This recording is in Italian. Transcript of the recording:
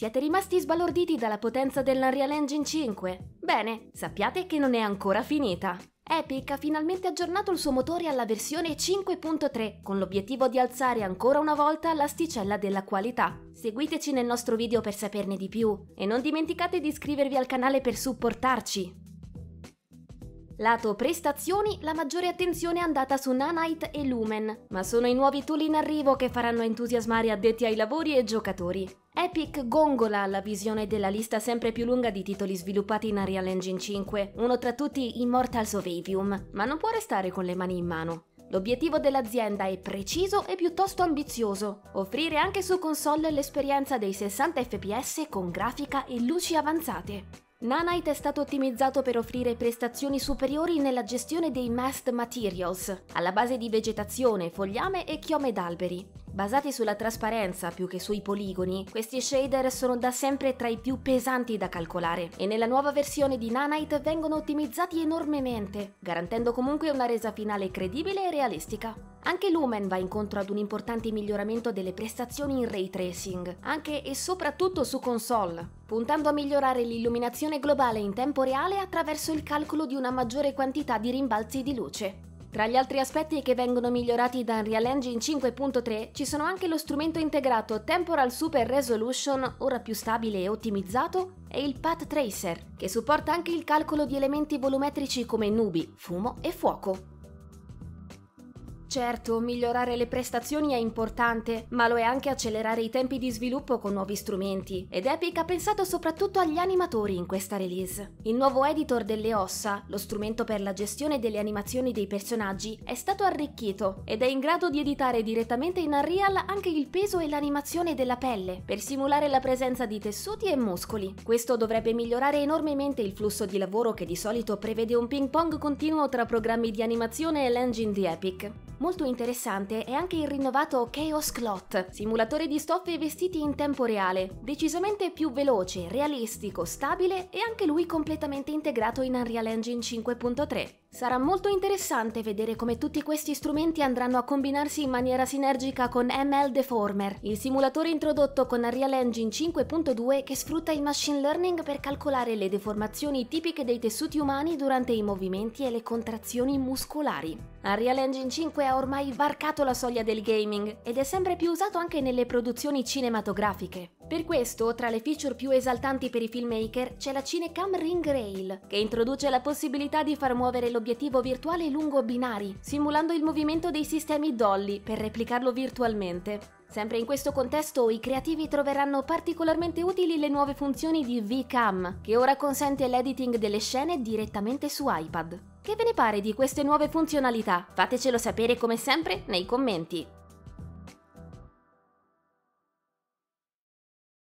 Siete rimasti sbalorditi dalla potenza dell'Unreal Engine 5? Bene, sappiate che non è ancora finita. Epic ha finalmente aggiornato il suo motore alla versione 5.3 con l'obiettivo di alzare ancora una volta l'asticella della qualità. Seguiteci nel nostro video per saperne di più e non dimenticate di iscrivervi al canale per supportarci. Lato prestazioni, la maggiore attenzione è andata su Nanite e Lumen, ma sono i nuovi tool in arrivo che faranno entusiasmare addetti ai lavori e giocatori. Epic gongola la visione della lista sempre più lunga di titoli sviluppati in Unreal Engine 5, uno tra tutti Immortals of Avium, ma non può restare con le mani in mano. L'obiettivo dell'azienda è preciso e piuttosto ambizioso, offrire anche su console l'esperienza dei 60 fps con grafica e luci avanzate. Nanite è stato ottimizzato per offrire prestazioni superiori nella gestione dei masked materials, alla base di vegetazione, fogliame e chiome d'alberi. Basati sulla trasparenza più che sui poligoni, questi shader sono da sempre tra i più pesanti da calcolare e nella nuova versione di Nanite vengono ottimizzati enormemente, garantendo comunque una resa finale credibile e realistica. Anche Lumen va incontro ad un importante miglioramento delle prestazioni in ray tracing, anche e soprattutto su console, puntando a migliorare l'illuminazione globale in tempo reale attraverso il calcolo di una maggiore quantità di rimbalzi di luce. Tra gli altri aspetti che vengono migliorati da Unreal Engine 5.3 ci sono anche lo strumento integrato Temporal Super Resolution, ora più stabile e ottimizzato, e il Path Tracer, che supporta anche il calcolo di elementi volumetrici come nubi, fumo e fuoco. Certo, migliorare le prestazioni è importante, ma lo è anche accelerare i tempi di sviluppo con nuovi strumenti, ed Epic ha pensato soprattutto agli animatori in questa release. Il nuovo editor delle ossa, lo strumento per la gestione delle animazioni dei personaggi, è stato arricchito ed è in grado di editare direttamente in Unreal anche il peso e l'animazione della pelle, per simulare la presenza di tessuti e muscoli. Questo dovrebbe migliorare enormemente il flusso di lavoro che di solito prevede un ping pong continuo tra programmi di animazione e l'engine di Epic. Molto interessante è anche il rinnovato Chaos Clot, simulatore di stoffe e vestiti in tempo reale, decisamente più veloce, realistico, stabile e anche lui completamente integrato in Unreal Engine 5.3. Sarà molto interessante vedere come tutti questi strumenti andranno a combinarsi in maniera sinergica con ML Deformer, il simulatore introdotto con Unreal Engine 5.2 che sfrutta il machine learning per calcolare le deformazioni tipiche dei tessuti umani durante i movimenti e le contrazioni muscolari. Unreal Engine 5 ha ormai varcato la soglia del gaming ed è sempre più usato anche nelle produzioni cinematografiche. Per questo, tra le feature più esaltanti per i filmmaker c'è la Cinecam Ring Rail, che introduce la possibilità di far muovere l'obiettivo virtuale lungo binari, simulando il movimento dei sistemi Dolly per replicarlo virtualmente. Sempre in questo contesto i creativi troveranno particolarmente utili le nuove funzioni di VCam, che ora consente l'editing delle scene direttamente su iPad. Che ve ne pare di queste nuove funzionalità? Fatecelo sapere come sempre nei commenti.